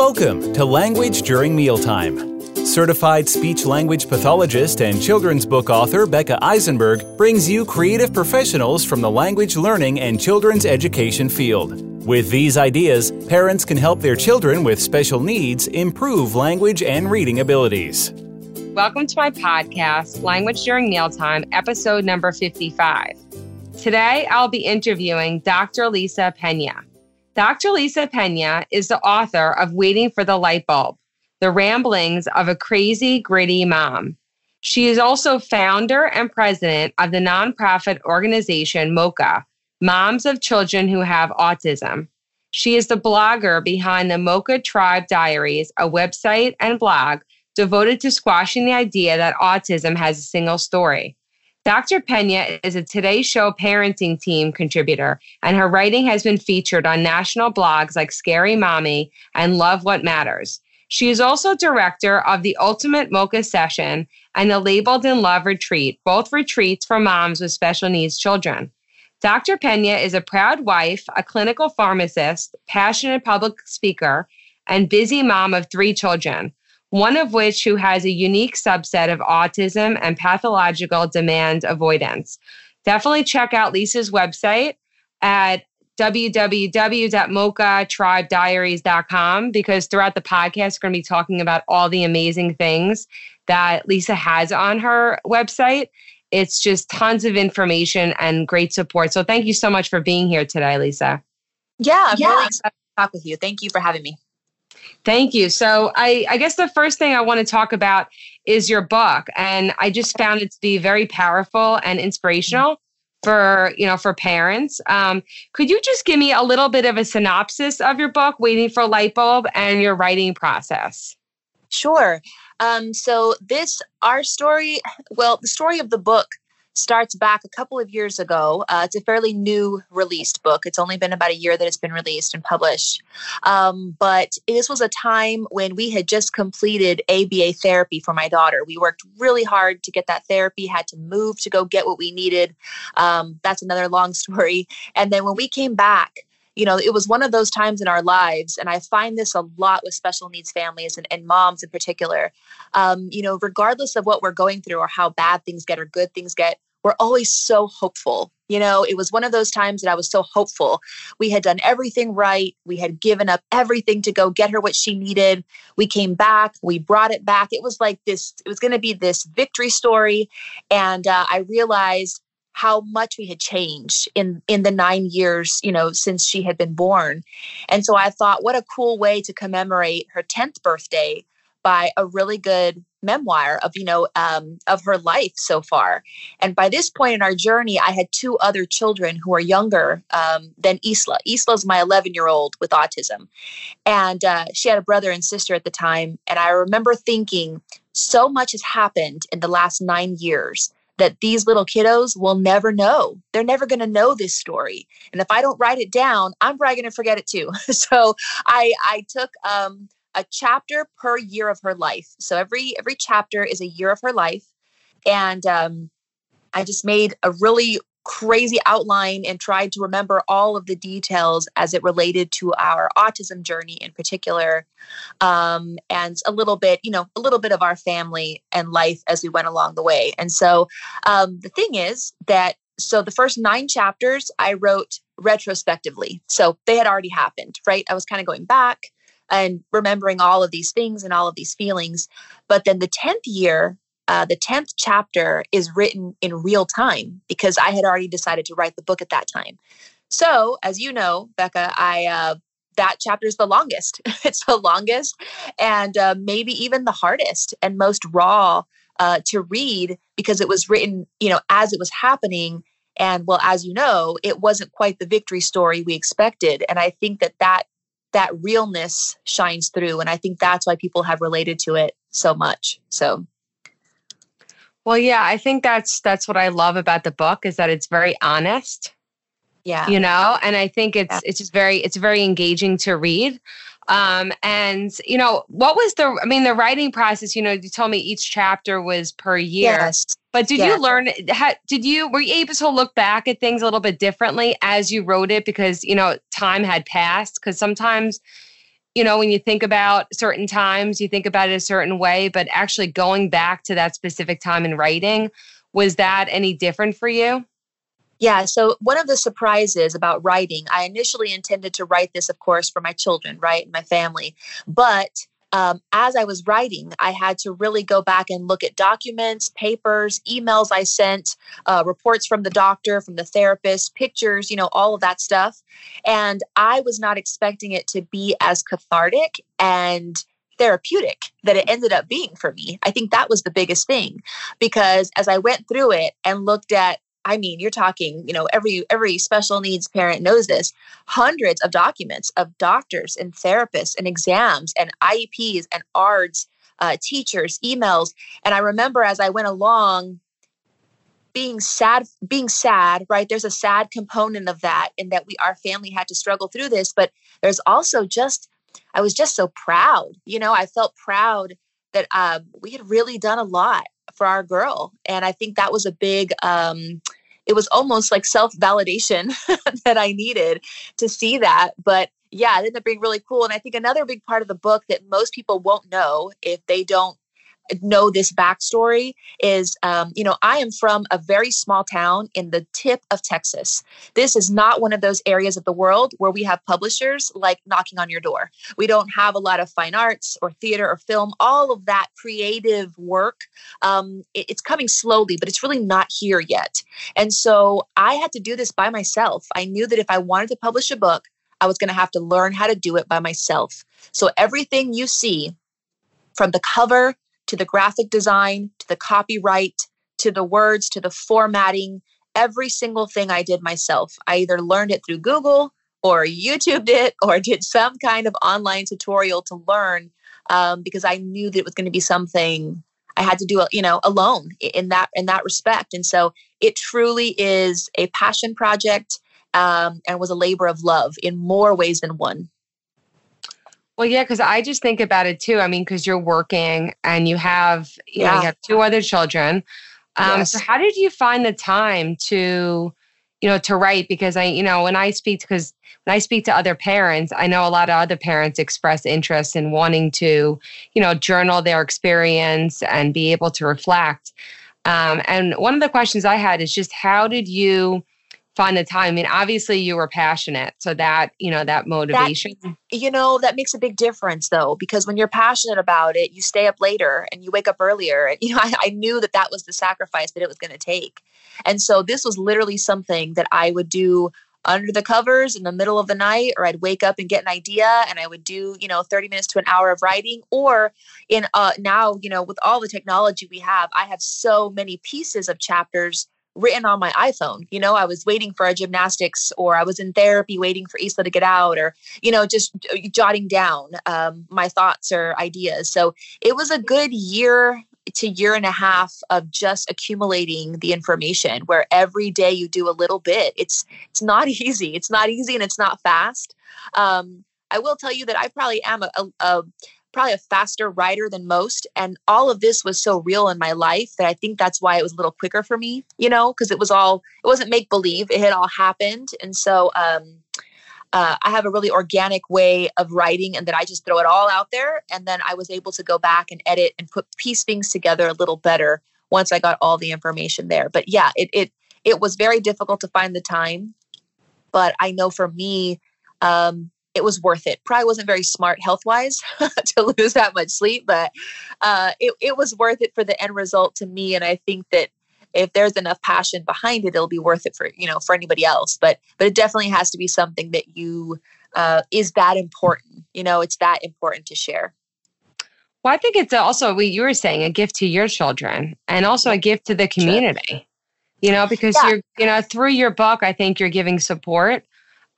Welcome to Language During Mealtime. Certified speech language pathologist and children's book author Becca Eisenberg brings you creative professionals from the language learning and children's education field. With these ideas, parents can help their children with special needs improve language and reading abilities. Welcome to my podcast, Language During Mealtime, episode number 55. Today, I'll be interviewing Dr. Lisa Pena. Dr. Lisa Pena is the author of Waiting for the Light Bulb The Ramblings of a Crazy, Gritty Mom. She is also founder and president of the nonprofit organization MOCHA, Moms of Children Who Have Autism. She is the blogger behind the MOCHA Tribe Diaries, a website and blog devoted to squashing the idea that autism has a single story. Dr. Pena is a Today Show parenting team contributor, and her writing has been featured on national blogs like Scary Mommy and Love What Matters. She is also director of the Ultimate Mocha Session and the Labeled in Love Retreat, both retreats for moms with special needs children. Dr. Pena is a proud wife, a clinical pharmacist, passionate public speaker, and busy mom of three children one of which who has a unique subset of autism and pathological demand avoidance. Definitely check out Lisa's website at www.mochatribediaries.com because throughout the podcast, we're going to be talking about all the amazing things that Lisa has on her website. It's just tons of information and great support. So thank you so much for being here today, Lisa. Yeah, I'm yeah. really excited to talk with you. Thank you for having me. Thank you. So I, I guess the first thing I want to talk about is your book. And I just found it to be very powerful and inspirational for you know for parents um, could you just give me a little bit of a synopsis of your book waiting for light bulb and your writing process sure um, so this our story well the story of the book starts back a couple of years ago. Uh, it's a fairly new released book. It's only been about a year that it's been released and published. Um, but this was a time when we had just completed ABA therapy for my daughter. We worked really hard to get that therapy, had to move to go get what we needed. Um, that's another long story. And then when we came back, you know, it was one of those times in our lives, and I find this a lot with special needs families and, and moms in particular. Um, you know, regardless of what we're going through or how bad things get or good things get, we're always so hopeful. You know, it was one of those times that I was so hopeful. We had done everything right. We had given up everything to go get her what she needed. We came back, we brought it back. It was like this, it was going to be this victory story. And uh, I realized how much we had changed in in the 9 years, you know, since she had been born. And so I thought what a cool way to commemorate her 10th birthday by a really good memoir of you know um, of her life so far. And by this point in our journey i had two other children who are younger um, than isla. Isla's my 11 year old with autism. And uh, she had a brother and sister at the time. And i remember thinking so much has happened in the last nine years that these little kiddos will never know. They're never going to know this story. And if I don't write it down, I'm probably going to forget it too. so I I took um, a chapter per year of her life. So every every chapter is a year of her life, and um, I just made a really crazy outline and tried to remember all of the details as it related to our autism journey in particular um, and a little bit you know a little bit of our family and life as we went along the way. And so um, the thing is that so the first nine chapters i wrote retrospectively. So they had already happened right? I was kind of going back and remembering all of these things and all of these feelings. But then the 10th year, uh, the 10th chapter is written in real time because I had already decided to write the book at that time. So, as you know, Becca, I uh, that chapter is the longest. it's the longest and uh, maybe even the hardest and most raw uh, to read because it was written, you know, as it was happening. And well, as you know, it wasn't quite the victory story we expected. And I think that that that realness shines through and i think that's why people have related to it so much so well yeah i think that's that's what i love about the book is that it's very honest yeah you know and i think it's yeah. it's just very it's very engaging to read um, and you know, what was the? I mean, the writing process. You know, you told me each chapter was per year. Yes. But did you learn? did you were you able to look back at things a little bit differently as you wrote it because you know time had passed? Because sometimes you know, when you think about certain times, you think about it a certain way, but actually going back to that specific time in writing, was that any different for you? Yeah, so one of the surprises about writing, I initially intended to write this, of course, for my children, right, and my family. But um, as I was writing, I had to really go back and look at documents, papers, emails I sent, uh, reports from the doctor, from the therapist, pictures, you know, all of that stuff. And I was not expecting it to be as cathartic and therapeutic that it ended up being for me. I think that was the biggest thing because as I went through it and looked at I mean, you're talking, you know, every every special needs parent knows this. Hundreds of documents of doctors and therapists and exams and IEPs and ARDs, uh, teachers, emails. And I remember as I went along, being sad, being sad, right? There's a sad component of that, in that we our family had to struggle through this. But there's also just, I was just so proud. You know, I felt proud that uh, we had really done a lot for our girl. And I think that was a big, um, it was almost like self validation that I needed to see that. But yeah, it ended up being really cool. And I think another big part of the book that most people won't know if they don't know this backstory is um, you know i am from a very small town in the tip of texas. This is not one of those areas of the world where we have publishers like knocking on your door. We don't have a lot of fine arts or theater or film. All of that creative work um, it, it's coming slowly but it's really not here yet. And so i had to do this by myself. I knew that if i wanted to publish a book i was going to have to learn how to do it by myself. So everything you see from the cover to the graphic design, to the copyright, to the words, to the formatting, every single thing I did myself. I either learned it through Google or YouTubed it or did some kind of online tutorial to learn um, because I knew that it was going to be something I had to do, you know, alone in that in that respect. And so it truly is a passion project um, and was a labor of love in more ways than one. Well, yeah, because I just think about it too. I mean, because you're working and you have, you yeah. know, you have two other children. Um, yes. So, how did you find the time to, you know, to write? Because I, you know, when I speak, because when I speak to other parents, I know a lot of other parents express interest in wanting to, you know, journal their experience and be able to reflect. Um, and one of the questions I had is just how did you find the time? I mean, obviously you were passionate, so that you know that motivation. That, you know that makes a big difference though, because when you're passionate about it, you stay up later and you wake up earlier. And you know, I, I knew that that was the sacrifice that it was going to take, and so this was literally something that I would do under the covers in the middle of the night or I'd wake up and get an idea and I would do, you know, 30 minutes to an hour of writing or in uh now, you know, with all the technology we have, I have so many pieces of chapters written on my iPhone. You know, I was waiting for a gymnastics or I was in therapy waiting for Isla to get out or, you know, just uh, jotting down um, my thoughts or ideas. So it was a good year to year and a half of just accumulating the information where every day you do a little bit. It's it's not easy. It's not easy and it's not fast. Um, I will tell you that I probably am a, a, a probably a faster writer than most. And all of this was so real in my life that I think that's why it was a little quicker for me, you know, because it was all, it wasn't make believe, it had all happened. And so, um, uh, I have a really organic way of writing, and that I just throw it all out there. And then I was able to go back and edit and put piece things together a little better once I got all the information there. But yeah, it it it was very difficult to find the time. But I know for me, um, it was worth it. Probably wasn't very smart health wise to lose that much sleep, but uh, it, it was worth it for the end result to me. And I think that if there's enough passion behind it, it'll be worth it for, you know, for anybody else. But, but it definitely has to be something that you, uh, is that important. You know, it's that important to share. Well, I think it's also what you were saying, a gift to your children and also a gift to the community. Sure. You know, because yeah. you're, you know, through your book, I think you're giving support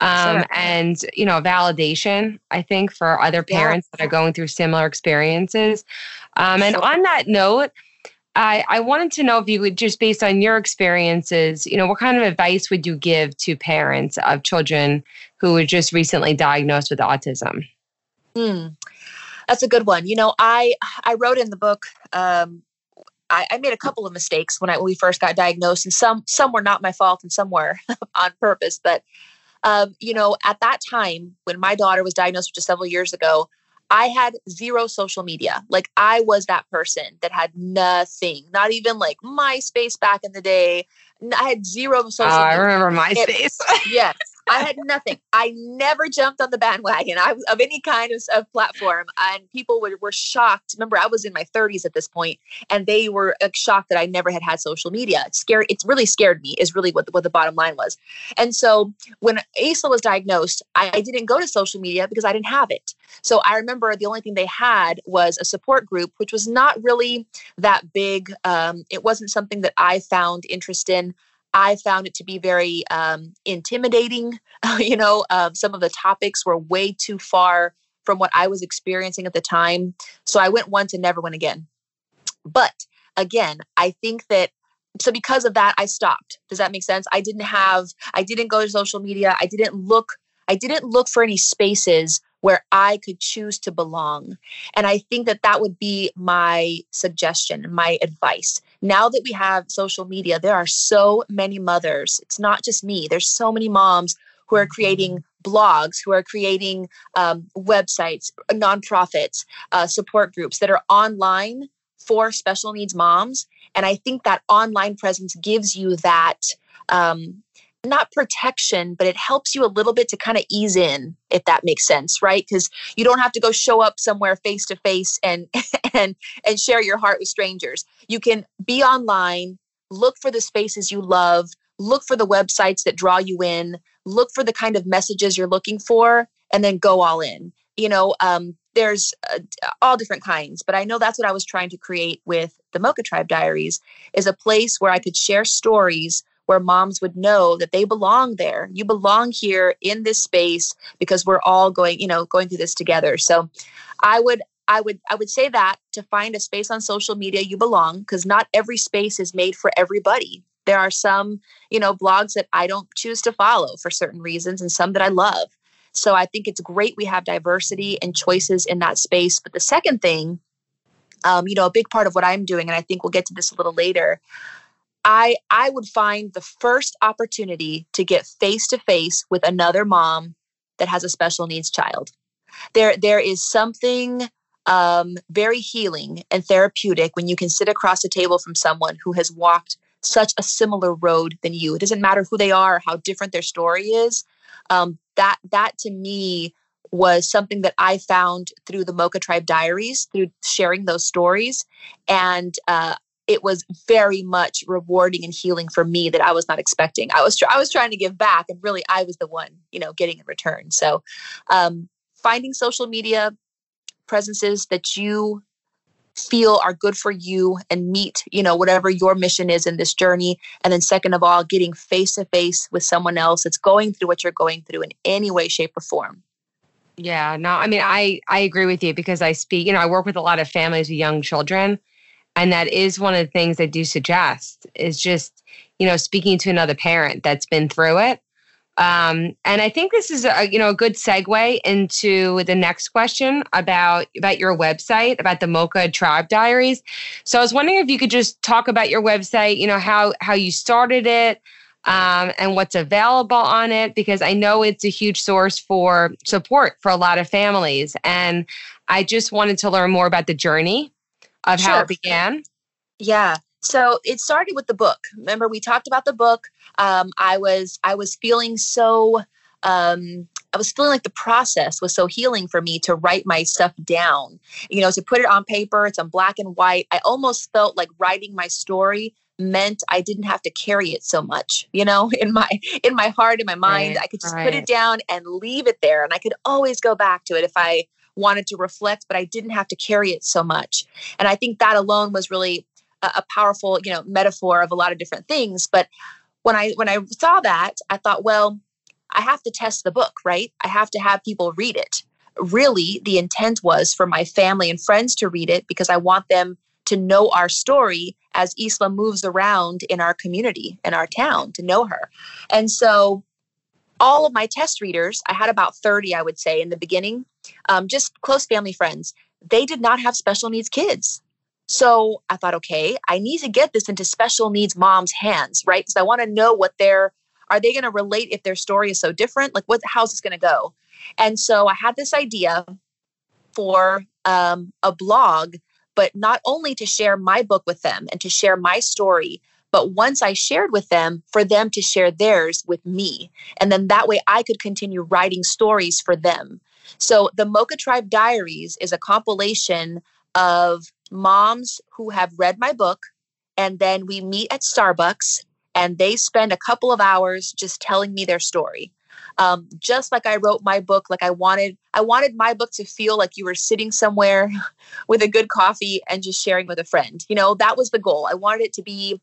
um, sure. and you know validation i think for other parents yeah. that are going through similar experiences um, and sure. on that note I, I wanted to know if you would just based on your experiences you know what kind of advice would you give to parents of children who were just recently diagnosed with autism Hmm, that's a good one you know i i wrote in the book um, I, I, made a couple of mistakes when I when we first got diagnosed, and some some were not my fault, and some were on purpose. But um, you know, at that time when my daughter was diagnosed, which is several years ago, I had zero social media. Like I was that person that had nothing, not even like MySpace back in the day. I had zero social. Media. I remember MySpace. yes, I had nothing. I never jumped on the bandwagon I, of any kind of, of platform. And people were, were shocked. Remember, I was in my 30s at this point, and they were shocked that I never had had social media. It scared. It really scared me. Is really what what the bottom line was. And so when Isla was diagnosed, I, I didn't go to social media because I didn't have it. So I remember the only thing they had was a support group, which was not really that big. Um, it wasn't something that I found interest in. I found it to be very um, intimidating. you know, uh, some of the topics were way too far from what I was experiencing at the time. So I went once and never went again. But again, I think that so because of that, I stopped. Does that make sense? I didn't have, I didn't go to social media. I didn't look, I didn't look for any spaces where I could choose to belong. And I think that that would be my suggestion, my advice. Now that we have social media, there are so many mothers. It's not just me, there's so many moms who are creating blogs, who are creating um, websites, nonprofits, uh, support groups that are online for special needs moms. And I think that online presence gives you that um, not protection, but it helps you a little bit to kind of ease in, if that makes sense, right? Because you don't have to go show up somewhere face to face and and and share your heart with strangers. You can be online, look for the spaces you love, look for the websites that draw you in, look for the kind of messages you're looking for, and then go all in. You know, um, there's uh, all different kinds, but I know that's what I was trying to create with the Mocha Tribe Diaries is a place where I could share stories where moms would know that they belong there. You belong here in this space because we're all going, you know, going through this together. So I would I would I would say that to find a space on social media you belong because not every space is made for everybody. There are some, you know, blogs that I don't choose to follow for certain reasons and some that I love. So I think it's great we have diversity and choices in that space. But the second thing, um, you know, a big part of what I'm doing, and I think we'll get to this a little later, I I would find the first opportunity to get face to face with another mom that has a special needs child. There there is something um, very healing and therapeutic when you can sit across a table from someone who has walked such a similar road than you. It doesn't matter who they are, how different their story is. Um, that that to me was something that I found through the Mocha Tribe Diaries, through sharing those stories, and uh, it was very much rewarding and healing for me that I was not expecting. I was tr- I was trying to give back, and really I was the one, you know, getting in return. So, um, finding social media presences that you feel are good for you and meet, you know, whatever your mission is in this journey, and then second of all, getting face to face with someone else that's going through what you're going through in any way, shape, or form. Yeah, no, I mean, I I agree with you because I speak, you know, I work with a lot of families with young children and that is one of the things I do suggest is just, you know, speaking to another parent that's been through it. Um, and I think this is a you know a good segue into the next question about about your website about the Mocha Tribe Diaries. So I was wondering if you could just talk about your website, you know how how you started it, um, and what's available on it because I know it's a huge source for support for a lot of families. And I just wanted to learn more about the journey of sure. how it began? Yeah. So it started with the book. Remember, we talked about the book. Um, I was I was feeling so um, I was feeling like the process was so healing for me to write my stuff down. You know, to put it on paper, it's on black and white. I almost felt like writing my story meant I didn't have to carry it so much, you know, in my in my heart, in my mind. Right, I could just right. put it down and leave it there. And I could always go back to it if I wanted to reflect, but I didn't have to carry it so much. And I think that alone was really a, a powerful, you know, metaphor of a lot of different things. But when I when I saw that, I thought, well, I have to test the book, right? I have to have people read it. Really, the intent was for my family and friends to read it because I want them to know our story as Isla moves around in our community, in our town, to know her. And so all of my test readers, I had about 30, I would say, in the beginning, um, just close family friends, they did not have special needs kids. So I thought, okay, I need to get this into special needs moms' hands, right? Because I want to know what their are they going to relate if their story is so different? Like, what? How's this going to go? And so I had this idea for um, a blog, but not only to share my book with them and to share my story, but once I shared with them, for them to share theirs with me. And then that way I could continue writing stories for them. So the Mocha Tribe Diaries is a compilation of moms who have read my book, and then we meet at Starbucks and they spend a couple of hours just telling me their story. Um, just like I wrote my book, like I wanted, I wanted my book to feel like you were sitting somewhere with a good coffee and just sharing with a friend. You know, that was the goal. I wanted it to be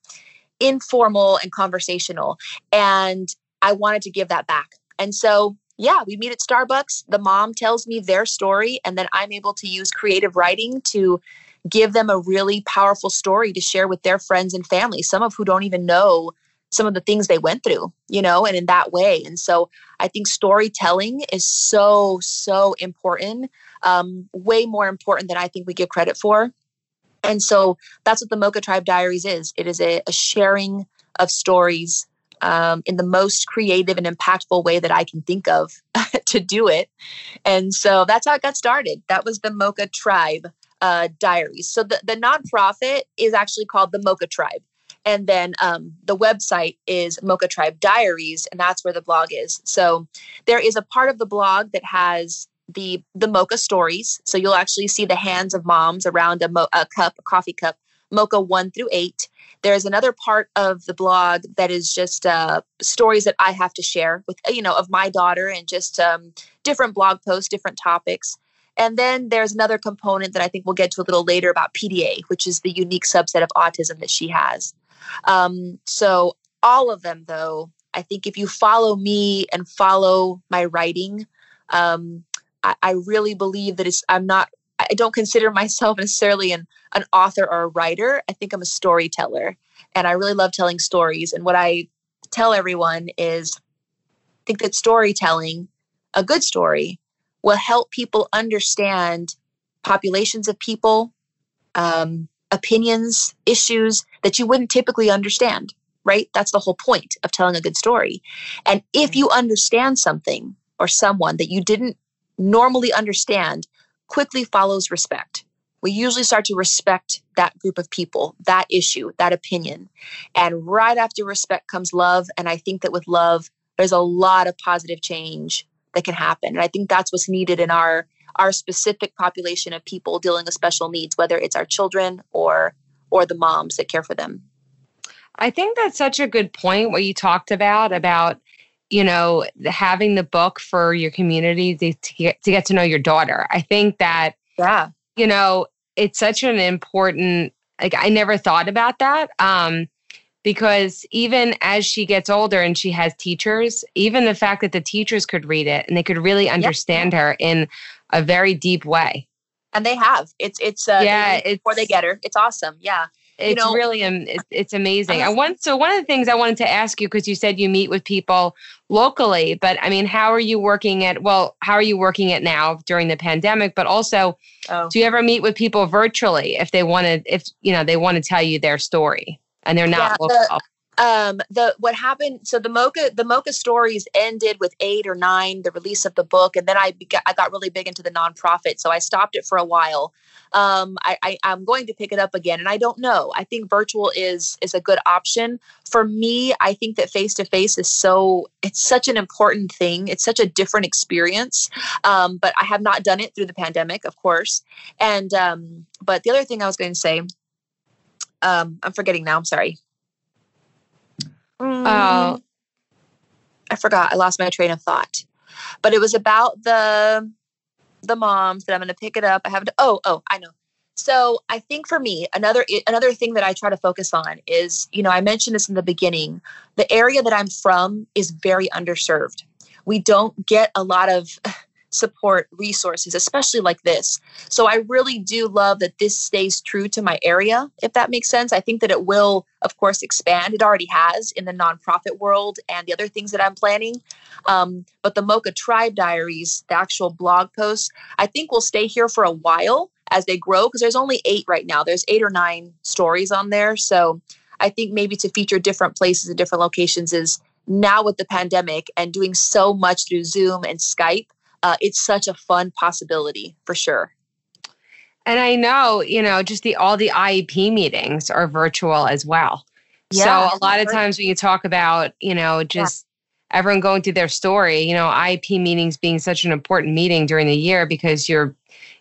informal and conversational, and I wanted to give that back. And so yeah, we meet at Starbucks. The mom tells me their story, and then I'm able to use creative writing to give them a really powerful story to share with their friends and family, some of who don't even know some of the things they went through, you know, and in that way. And so I think storytelling is so, so important, um, way more important than I think we give credit for. And so that's what the Mocha Tribe Diaries is it is a, a sharing of stories um, in the most creative and impactful way that I can think of to do it. And so that's how it got started. That was the Mocha Tribe uh, Diaries. So the, the nonprofit is actually called the Mocha Tribe. And then um, the website is Mocha Tribe Diaries, and that's where the blog is. So there is a part of the blog that has the the mocha stories. So you'll actually see the hands of moms around a, mo- a cup, a coffee cup, mocha one through eight. There's another part of the blog that is just uh, stories that I have to share with, you know, of my daughter and just um, different blog posts, different topics. And then there's another component that I think we'll get to a little later about PDA, which is the unique subset of autism that she has. Um, so, all of them, though, I think if you follow me and follow my writing, um, I, I really believe that it's, I'm not I don't consider myself necessarily an, an author or a writer. I think I'm a storyteller. And I really love telling stories. And what I tell everyone is I think that storytelling, a good story, will help people understand populations of people, um, opinions, issues that you wouldn't typically understand, right? That's the whole point of telling a good story. And if you understand something or someone that you didn't normally understand, quickly follows respect. We usually start to respect that group of people, that issue, that opinion. And right after respect comes love. And I think that with love, there's a lot of positive change that can happen. And I think that's what's needed in our our specific population of people dealing with special needs, whether it's our children or or the moms that care for them. I think that's such a good point what you talked about about you know, having the book for your community to, to, get, to get to know your daughter. I think that, yeah, you know, it's such an important, like, I never thought about that. Um, because even as she gets older and she has teachers, even the fact that the teachers could read it and they could really understand yep. her in a very deep way. And they have. It's it's uh, yeah. It's, before they get her, it's awesome. Yeah it's know, really it's, it's amazing. I want so one of the things I wanted to ask you because you said you meet with people locally, but I mean, how are you working at? Well, how are you working it now during the pandemic? But also, oh. do you ever meet with people virtually if they want to? If you know they want to tell you their story and they're not yeah, local? The, um the what happened so the mocha the mocha stories ended with eight or nine the release of the book and then i i got really big into the nonprofit so i stopped it for a while. Um I, I i'm going to pick it up again and i don't know. I think virtual is is a good option. For me i think that face to face is so it's such an important thing. It's such a different experience. Um but i have not done it through the pandemic of course. And um but the other thing i was going to say um i'm forgetting now i'm sorry Mm, oh. I forgot. I lost my train of thought. But it was about the the moms that I'm going to pick it up. I have to. Oh, oh, I know. So I think for me, another another thing that I try to focus on is, you know, I mentioned this in the beginning. The area that I'm from is very underserved. We don't get a lot of support resources, especially like this. So I really do love that this stays true to my area, if that makes sense. I think that it will, of course, expand. It already has in the nonprofit world and the other things that I'm planning. Um, but the Mocha Tribe Diaries, the actual blog posts, I think will stay here for a while as they grow because there's only eight right now. There's eight or nine stories on there. So I think maybe to feature different places and different locations is now with the pandemic and doing so much through Zoom and Skype, uh, it's such a fun possibility for sure. And I know, you know, just the all the IEP meetings are virtual as well. Yeah, so a lot of times when you talk about, you know, just yeah. everyone going through their story, you know, IEP meetings being such an important meeting during the year because you're,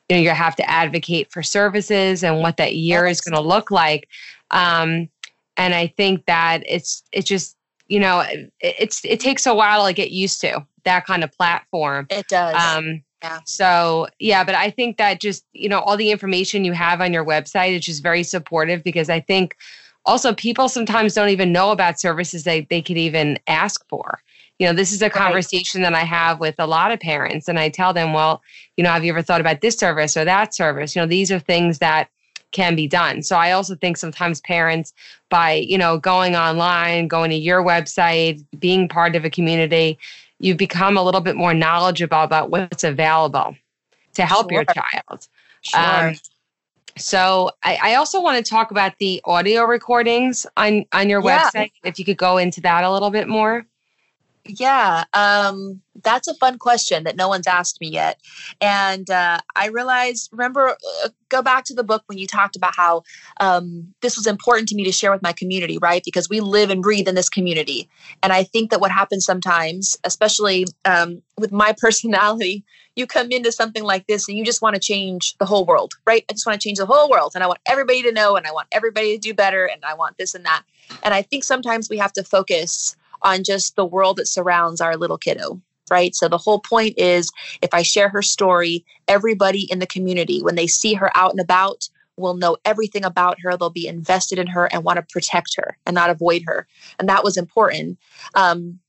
you know, you have to advocate for services and what that year yes. is going to look like. Um, and I think that it's it's just you know it, it's it takes a while to get used to that kind of platform. It does. Um, yeah. So yeah, but I think that just you know all the information you have on your website is just very supportive because I think also people sometimes don't even know about services they they could even ask for. You know, this is a conversation right. that I have with a lot of parents, and I tell them, well, you know, have you ever thought about this service or that service? You know, these are things that can be done. So I also think sometimes parents by, you know, going online, going to your website, being part of a community, you become a little bit more knowledgeable about what's available to help sure. your child. Sure. Um, so I, I, also want to talk about the audio recordings on on your yeah. website. If you could go into that a little bit more. Yeah, um, that's a fun question that no one's asked me yet. And uh, I realized, remember, uh, go back to the book when you talked about how um, this was important to me to share with my community, right? Because we live and breathe in this community. And I think that what happens sometimes, especially um, with my personality, you come into something like this and you just want to change the whole world, right? I just want to change the whole world and I want everybody to know and I want everybody to do better and I want this and that. And I think sometimes we have to focus on just the world that surrounds our little kiddo right? So the whole point is if I share her story, everybody in the community, when they see her out and about, will know everything about her. They'll be invested in her and want to protect her and not avoid her. And that was important. Um,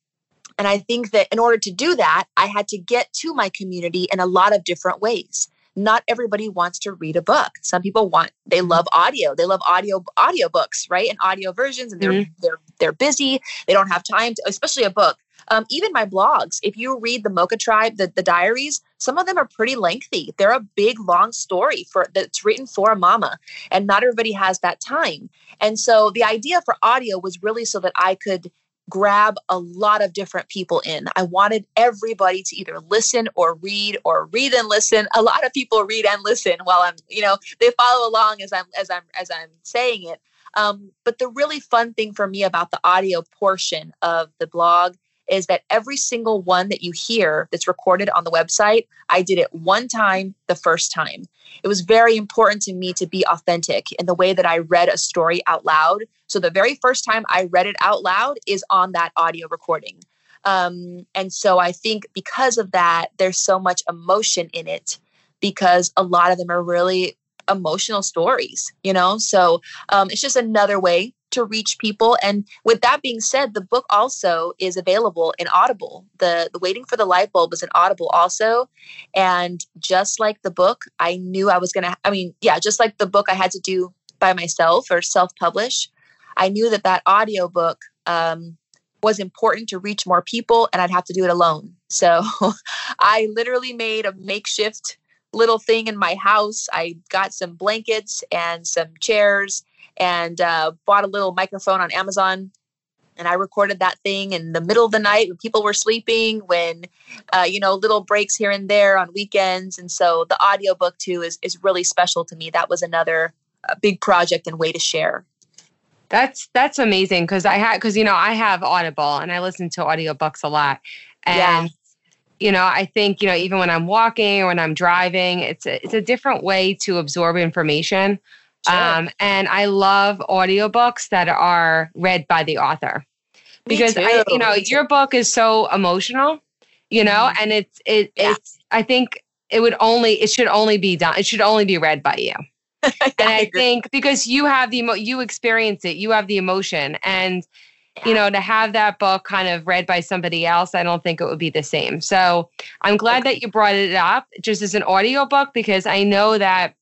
and I think that in order to do that, I had to get to my community in a lot of different ways not everybody wants to read a book. Some people want they love audio. They love audio audiobooks, right? And audio versions and they're mm-hmm. they're they're busy. They don't have time to especially a book. Um, even my blogs, if you read the Mocha Tribe, the, the diaries, some of them are pretty lengthy. They're a big, long story for that's written for a mama, and not everybody has that time. And so the idea for audio was really so that I could grab a lot of different people in. I wanted everybody to either listen or read or read and listen. A lot of people read and listen while I'm, you know, they follow along as I'm as I'm as I'm saying it. Um, but the really fun thing for me about the audio portion of the blog is that every single one that you hear that's recorded on the website, I did it one time the first time. It was very important to me to be authentic in the way that I read a story out loud. So the very first time I read it out loud is on that audio recording. Um, and so I think because of that, there's so much emotion in it because a lot of them are really emotional stories, you know? So um, it's just another way to reach people. And with that being said, the book also is available in Audible. The the Waiting for the Light Bulb is an Audible also. And just like the book, I knew I was gonna. I mean, yeah, just like the book, I had to do by myself or self publish. I knew that that audio book um, was important to reach more people, and I'd have to do it alone. So I literally made a makeshift little thing in my house. I got some blankets and some chairs and uh, bought a little microphone on Amazon. And I recorded that thing in the middle of the night when people were sleeping, when, uh, you know, little breaks here and there on weekends. And so the audiobook too is, is really special to me. That was another uh, big project and way to share. That's that's amazing because I had because you know I have Audible and I listen to audiobooks a lot. And yeah you know i think you know even when i'm walking or when i'm driving it's a, it's a different way to absorb information Sure. Um, and I love audiobooks that are read by the author because I, you know, your book is so emotional, you know, mm-hmm. and it's, it, yeah. it's, I think it would only, it should only be done. It should only be read by you. and I, think because you have the, emo- you experience it, you have the emotion and, yeah. you know, to have that book kind of read by somebody else, I don't think it would be the same. So I'm glad okay. that you brought it up just as an audio book because I know that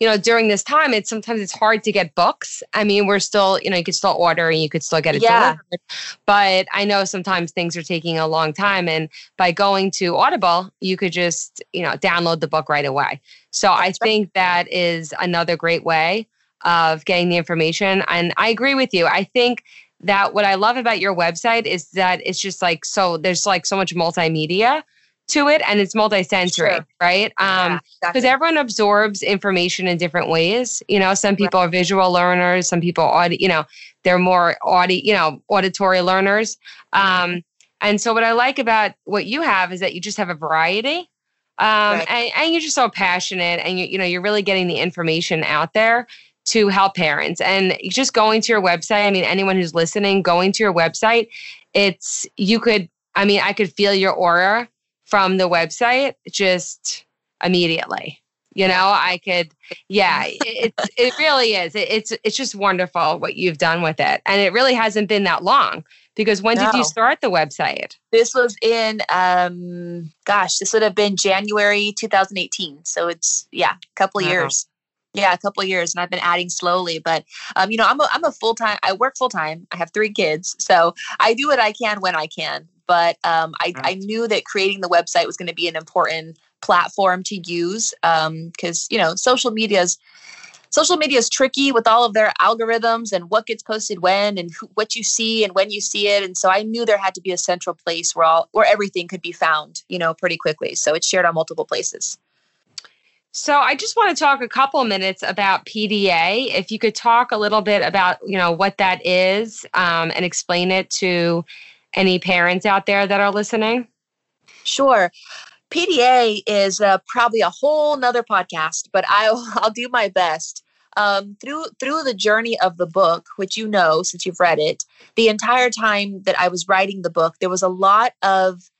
you know, during this time, it's sometimes it's hard to get books. I mean, we're still, you know, you could still order and you could still get it yeah. delivered. But I know sometimes things are taking a long time. And by going to Audible, you could just, you know, download the book right away. So I think that is another great way of getting the information. And I agree with you. I think that what I love about your website is that it's just like so there's like so much multimedia to it and it's multisensory, sure. right? Um because yeah, everyone absorbs information in different ways. You know, some people right. are visual learners, some people audi- you know, they're more audi, you know, auditory learners. Um and so what I like about what you have is that you just have a variety. Um, right. and, and you're just so passionate and you, you know, you're really getting the information out there to help parents and just going to your website. I mean, anyone who's listening, going to your website, it's, you could, I mean, I could feel your aura from the website just immediately. You know, I could, yeah, it, it really is. It, it's, it's just wonderful what you've done with it. And it really hasn't been that long because when no. did you start the website? This was in, um, gosh, this would have been January 2018. So it's, yeah, a couple of years. Yeah, a couple of years, and I've been adding slowly. But um, you know, I'm a I'm a full time. I work full time. I have three kids, so I do what I can when I can. But um, I I knew that creating the website was going to be an important platform to use because um, you know social media's social media is tricky with all of their algorithms and what gets posted when and who, what you see and when you see it and so i knew there had to be a central place where all where everything could be found you know pretty quickly so it's shared on multiple places so I just want to talk a couple minutes about PDA. If you could talk a little bit about, you know, what that is um, and explain it to any parents out there that are listening. Sure. PDA is uh, probably a whole nother podcast, but I'll, I'll do my best. Um, through through the journey of the book, which you know since you've read it, the entire time that I was writing the book, there was a lot of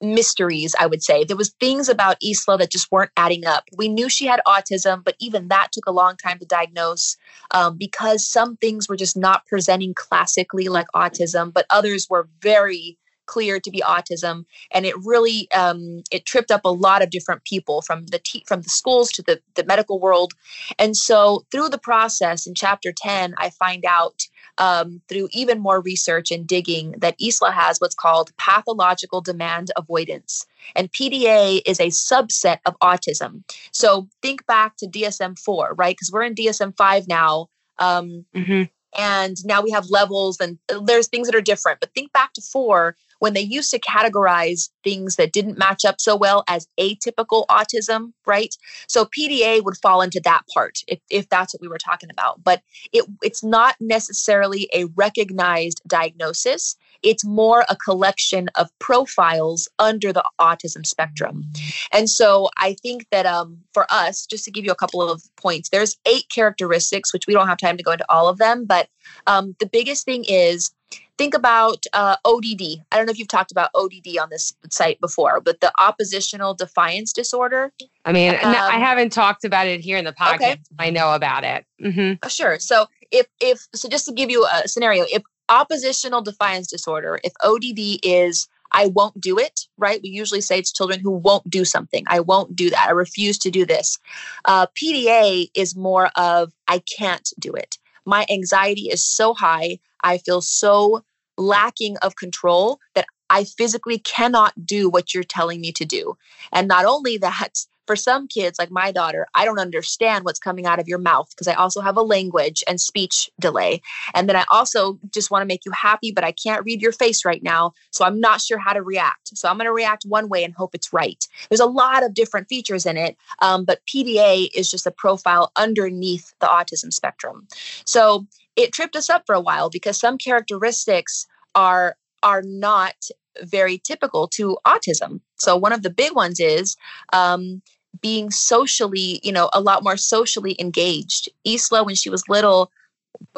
mysteries i would say. There was things about isla that just weren't adding up. We knew she had autism but even that took a long time to diagnose um, because some things were just not presenting classically like autism but others were very clear to be autism and it really um, it tripped up a lot of different people from the te- from the schools to the, the medical world. And so through the process in chapter 10 i find out um, through even more research and digging that isla has what's called pathological demand avoidance and pda is a subset of autism. So think back to dsm-4 right? Because we're in dsm-5 now um, mm-hmm. and now we have levels and uh, there's things that are different but think back to four when they used to categorize things that didn't match up so well as atypical autism, right? So PDA would fall into that part if, if that's what we were talking about. But it, it's not necessarily a recognized diagnosis. It's more a collection of profiles under the autism spectrum. And so I think that um, for us, just to give you a couple of points, there's eight characteristics, which we don't have time to go into all of them, but um, the biggest thing is think about uh, ODD. I don't know if you've talked about ODD on this site before, but the oppositional defiance disorder. I mean, um, I haven't talked about it here in the podcast. Okay. I know about it. Mm-hmm. Uh, sure. So if if so, just to give you a scenario, if oppositional defiance disorder, if ODD is I won't do it, right? We usually say it's children who won't do something. I won't do that. I refuse to do this. Uh, PDA is more of I can't do it. My anxiety is so high. I feel so lacking of control that I physically cannot do what you're telling me to do. And not only that, for some kids like my daughter i don't understand what's coming out of your mouth because i also have a language and speech delay. And then i also just want to make you happy but i can't read your face right now so i'm not sure how to react. So i'm going to react one way and hope it's right. There's a lot of different features in it um, but pda is just a profile underneath the autism spectrum. So it tripped us up for a while because some characteristics are are not very typical to autism. So one of the big ones is um, being socially, you know, a lot more socially engaged. Isla, when she was little,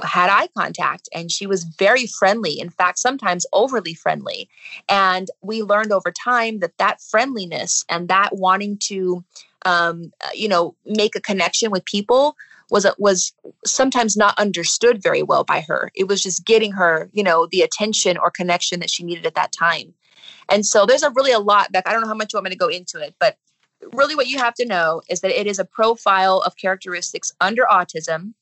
had eye contact and she was very friendly in fact sometimes overly friendly and we learned over time that that friendliness and that wanting to um, you know make a connection with people was was sometimes not understood very well by her it was just getting her you know the attention or connection that she needed at that time and so there's a really a lot back. I don't know how much you want me to go into it, but really what you have to know is that it is a profile of characteristics under autism.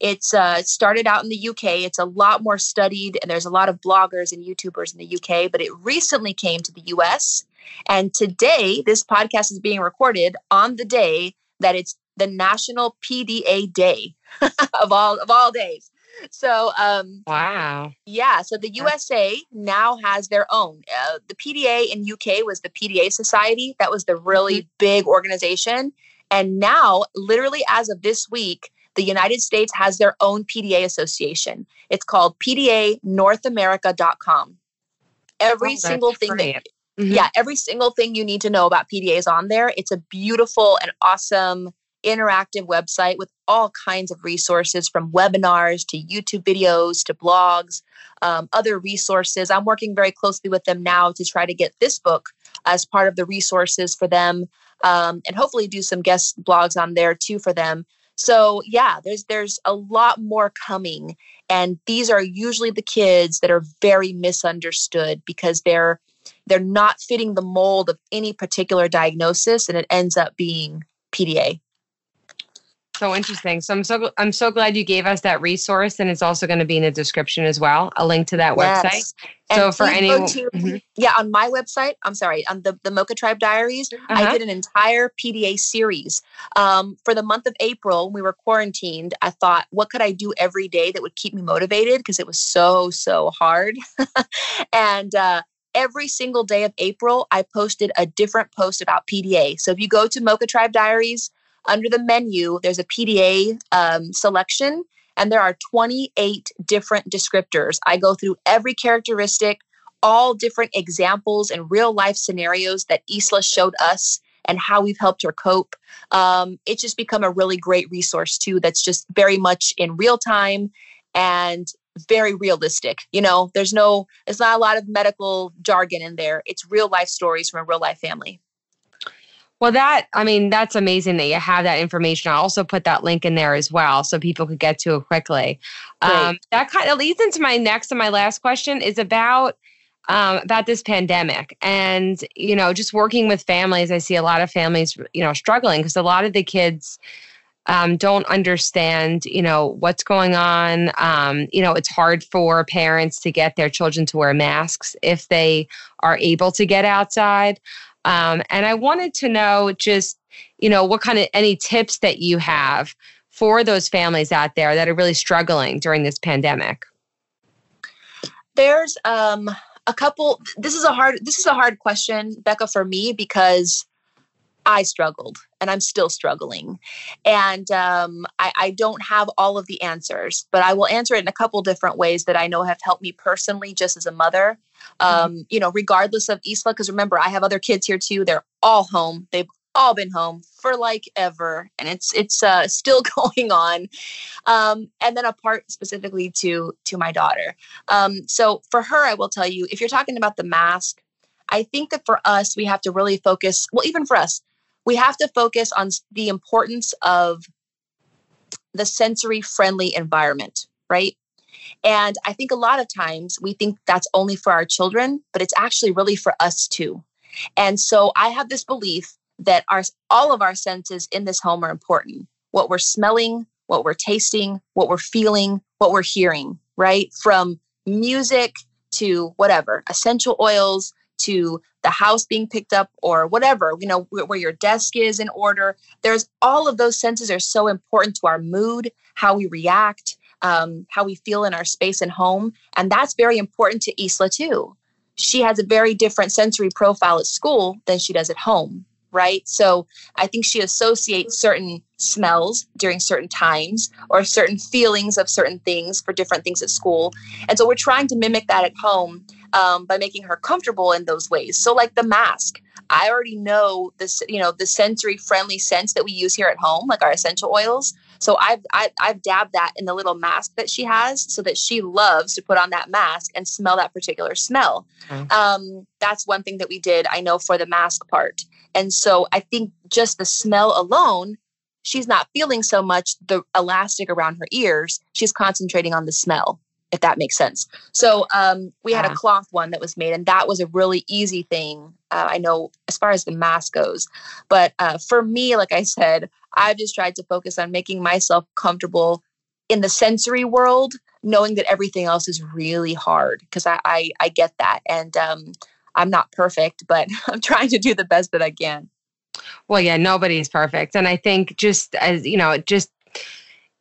It's uh, started out in the UK. It's a lot more studied, and there's a lot of bloggers and YouTubers in the UK, but it recently came to the US. And today, this podcast is being recorded on the day that it's the National PDA Day of all of all days. so um wow. yeah so the usa now has their own. Uh, the pda in uk was the pda society. That was the really mm-hmm. big organization. And now literally as of this week the united states has their own pda association. It's called pdanorthamerica.com every oh, single thing that mm-hmm. yeah every single thing you need to know about pda is on there. It's a beautiful and awesome interactive website with all kinds of resources from webinars to YouTube videos to blogs, um, other resources. I'm working very closely with them now to try to get this book as part of the resources for them um, and hopefully do some guest blogs on there too for them. So yeah, there's there's a lot more coming and these are usually the kids that are very misunderstood because they're they're not fitting the mold of any particular diagnosis and it ends up being PDA. So interesting. So I'm so I'm so glad you gave us that resource, and it's also going to be in the description as well. A link to that yes. website. So and for anyone, mm-hmm. yeah, on my website, I'm sorry, on the the Mocha Tribe Diaries, uh-huh. I did an entire PDA series um, for the month of April. we were quarantined. I thought, what could I do every day that would keep me motivated because it was so so hard, and. Uh, every single day of April, I posted a different post about PDA. So if you go to Mocha Tribe Diaries under the menu, there's a PDA um, selection, and there are 28 different descriptors. I go through every characteristic, all different examples and real life scenarios that Isla showed us and how we've helped her cope. Um, it's just become a really great resource, too, that's just very much in real time and very realistic. You know, there's no, it's not a lot of medical jargon in there. It's real life stories from a real life family. Well, that, I mean, that's amazing that you have that information. I also put that link in there as well so people could get to it quickly. Um, that kind of leads into my next and my last question is about. Um, about this pandemic and you know just working with families i see a lot of families you know struggling because a lot of the kids um, don't understand you know what's going on um, you know it's hard for parents to get their children to wear masks if they are able to get outside um, and I wanted to know just, you know, what kind of any tips that you have for those families out there that are really struggling during this pandemic. There's um, a couple. This is a hard. This is a hard question, Becca, for me because I struggled and I'm still struggling. And um, I, I, don't have all of the answers, but I will answer it in a couple different ways that I know have helped me personally, just as a mother. Mm-hmm. Um. You know, regardless of Isla, because remember, I have other kids here too. They're all home. They've all been home for like ever, and it's it's uh, still going on. Um, and then a part specifically to to my daughter. Um, so for her, I will tell you, if you're talking about the mask, I think that for us, we have to really focus. Well, even for us, we have to focus on the importance of the sensory friendly environment, right? And I think a lot of times we think that's only for our children, but it's actually really for us too. And so I have this belief that our all of our senses in this home are important. What we're smelling, what we're tasting, what we're feeling, what we're hearing, right? From music to whatever, essential oils to the house being picked up or whatever, you know, where, where your desk is in order. There's all of those senses are so important to our mood, how we react, um, how we feel in our space and home. And that's very important to Isla too. She has a very different sensory profile at school than she does at home right? So I think she associates certain smells during certain times or certain feelings of certain things for different things at school. And so we're trying to mimic that at home um, by making her comfortable in those ways. So, like the mask, I already know this, you know, the sensory friendly scents that we use here at home, like our essential oils. So I've I, have i have dabbed that in the little mask that she has, so that she loves to put on that mask and smell that particular smell. Mm-hmm. Um, that's one thing that we did. I know for the mask part, and so I think just the smell alone, she's not feeling so much the elastic around her ears. She's concentrating on the smell if that makes sense. So um, we had a cloth one that was made, and that was a really easy thing. Uh, I know as far as the mask goes, but uh, for me, like I said, I've just tried to focus on making myself comfortable in the sensory world, knowing that everything else is really hard because I, I, I get that, and um, I'm not perfect, but I'm trying to do the best that I can. Well, yeah, nobody's perfect, and I think just as you know, just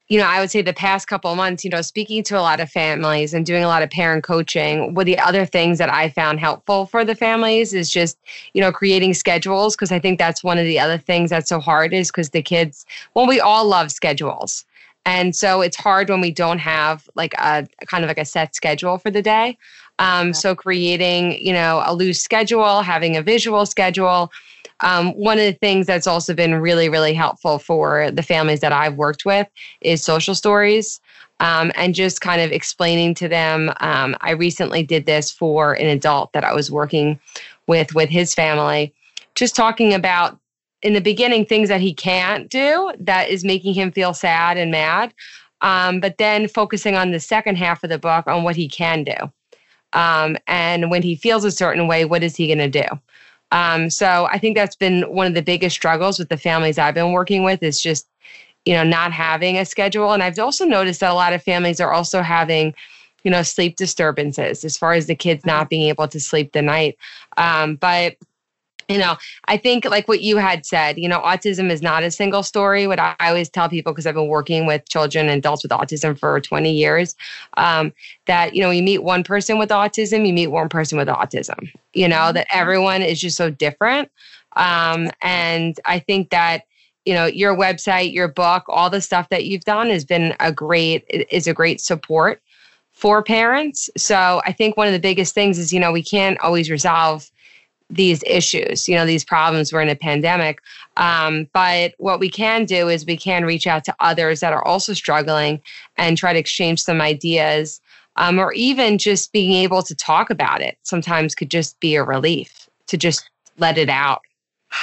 you know, I would say the past couple months, you know, speaking to a lot of families and doing a lot of parent coaching, one of the other things that I found helpful for the families is just, you know, creating schedules. Cause I think that's one of the other things that's so hard is because the kids, well, we all love schedules. And so it's hard when we don't have like a kind of like a set schedule for the day. Um, so creating, you know, a loose schedule, having a visual schedule, um, one of the things that's also been really, really helpful for the families that I've worked with is social stories. Um, and just kind of explaining to them. Um, I recently did this for an adult that I was working with with his family, just talking about in the beginning things that he can't do that is making him feel sad and mad, um, but then focusing on the second half of the book on what he can do. Um, and when he feels a certain way, what is he going to do? Um, so I think that's been one of the biggest struggles with the families I've been working with is just, you know, not having a schedule. And I've also noticed that a lot of families are also having, you know, sleep disturbances as far as the kids not being able to sleep the night. Um, but you know, I think like what you had said, you know, autism is not a single story. What I always tell people, because I've been working with children and adults with autism for 20 years, um, that, you know, you meet one person with autism, you meet one person with autism, you know, that mm-hmm. everyone is just so different. Um, and I think that, you know, your website, your book, all the stuff that you've done has been a great, is a great support for parents. So I think one of the biggest things is, you know, we can't always resolve these issues, you know, these problems. We're in a pandemic. Um, but what we can do is we can reach out to others that are also struggling and try to exchange some ideas, um, or even just being able to talk about it sometimes could just be a relief to just let it out.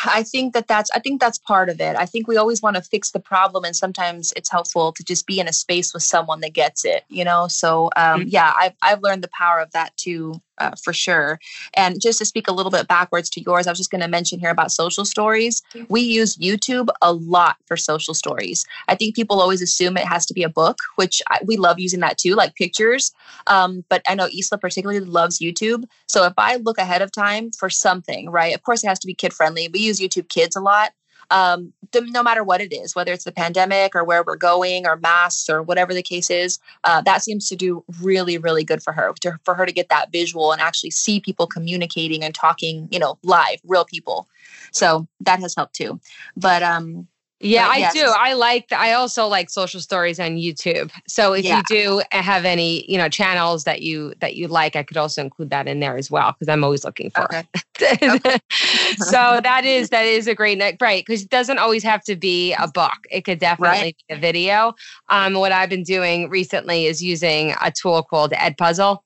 I think that that's I think that's part of it. I think we always want to fix the problem, and sometimes it's helpful to just be in a space with someone that gets it. You know, so um, mm-hmm. yeah, I've I've learned the power of that too uh, for sure. And just to speak a little bit backwards to yours, I was just going to mention here about social stories. We use YouTube a lot for social stories. I think people always assume it has to be a book, which I, we love using that too, like pictures. Um, but I know Isla particularly loves YouTube. So if I look ahead of time for something, right, of course it has to be kid friendly. We use YouTube Kids a lot um, no matter what it is, whether it's the pandemic or where we're going or masks or whatever the case is, uh, that seems to do really, really good for her, to, for her to get that visual and actually see people communicating and talking, you know, live, real people. So that has helped too. But um, yeah, I yes. do. I like. I also like social stories on YouTube. So if yeah. you do have any, you know, channels that you that you like, I could also include that in there as well because I'm always looking for. Okay. okay. so that is that is a great right because it doesn't always have to be a book. It could definitely right. be a video. Um, what I've been doing recently is using a tool called Edpuzzle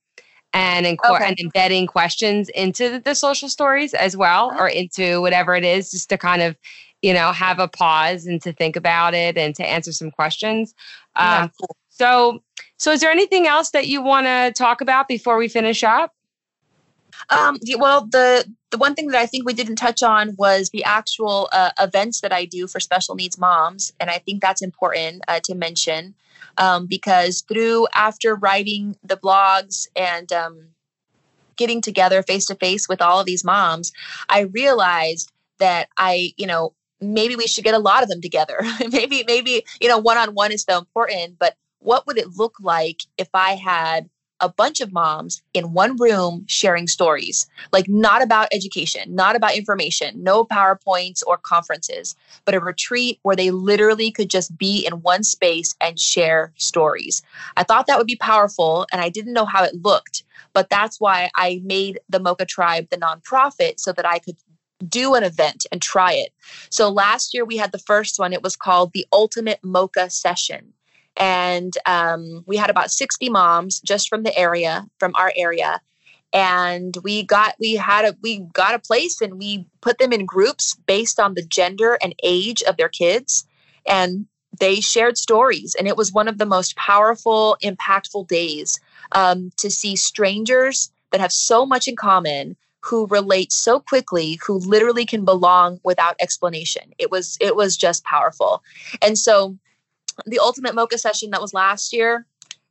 and, inco- okay. and embedding questions into the social stories as well or into whatever it is just to kind of you know, have a pause and to think about it and to answer some questions. Um, yeah, cool. So, so is there anything else that you want to talk about before we finish up? Um, well, the the one thing that I think we didn't touch on was the actual uh, events that I do for special needs moms, and I think that's important uh, to mention um, because through after writing the blogs and um, getting together face to face with all of these moms, I realized that I, you know, maybe we should get a lot of them together. maybe, maybe, you know, one on one is so important, but what would it look like if I had a bunch of moms in one room sharing stories, like not about education, not about information, no PowerPoints or conferences, but a retreat where they literally could just be in one space and share stories. I thought that would be powerful and I didn't know how it looked, but that's why I made the Mocha Tribe the nonprofit so that I could do an event and try it. So last year we had the first one. It was called the Ultimate Mocha Session. And um, we had about 60 moms just from the area, from our area. And we got we had a we got a place and we put them in groups based on the gender and age of their kids. And they shared stories. And it was one of the most powerful, impactful days um, to see strangers that have so much in common who relate so quickly who literally can belong without explanation. It was it was just powerful. And so the ultimate mocha session that was last year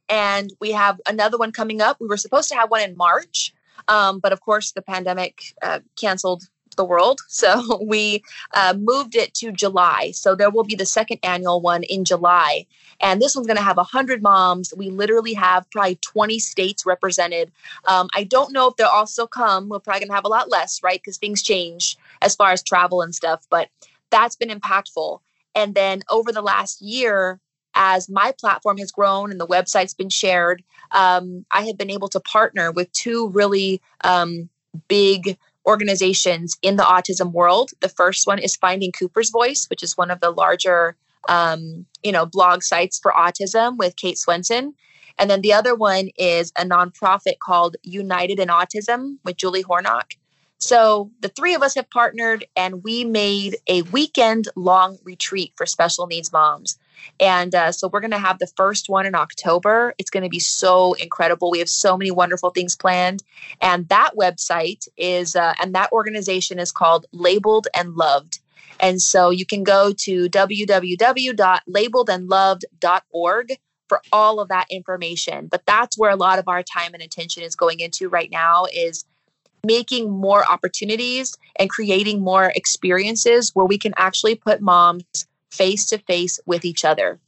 and we have another one coming up. We were supposed to have one in march um, but of course the pandemic uh, canceled the world. So we uh, moved it to July. So there will be the second annual one in July. And this one's going to have 100 moms. We literally have probably 20 states represented. Um, I don't know if they'll also come. We're probably going to have a lot less, right? Because things change as far as travel and stuff. But that's been impactful. And then over the last year, as my platform has grown and the website's been shared, um, I have been able to partner with two really um, big organizations in the autism world. The first one is Finding Cooper's Voice, which is one of the larger, um, you know, blog sites for autism with Kate Swenson. And then the other one is a nonprofit called United in Autism with Julie Hornok. So the three of us have partnered and we made a weekend long retreat for special needs moms. And uh, so we're going to have the first one in October. It's going to be so incredible. We have so many wonderful things planned. And that website is, uh, and that organization is called Labeled and Loved. And so you can go to www.labeledandloved.org for all of that information. But that's where a lot of our time and attention is going into right now is making more opportunities and creating more experiences where we can actually put moms face to face with each other.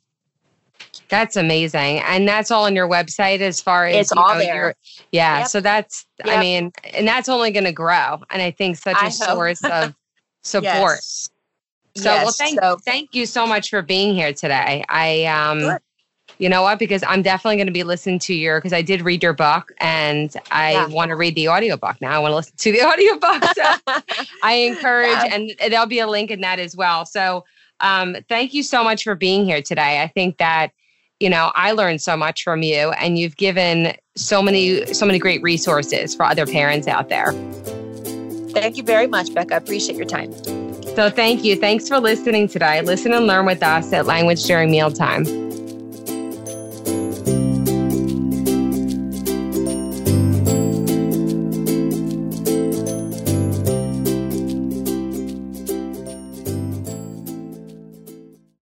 That's amazing. And that's all on your website as far as it's all know, there. Yeah. Yep. So that's, yep. I mean, and that's only going to grow. And I think such a source of support. Yes. So, yes. well, thank, so, thank you so much for being here today. I, um, sure. you know what? Because I'm definitely going to be listening to your, because I did read your book and I yeah. want to read the audiobook now. I want to listen to the audiobook. So I encourage, yeah. and there'll be a link in that as well. So, um, thank you so much for being here today. I think that you know I learned so much from you, and you've given so many so many great resources for other parents out there. Thank you very much, Becca. I appreciate your time. So thank you. Thanks for listening today. Listen and learn with us at Language During Mealtime.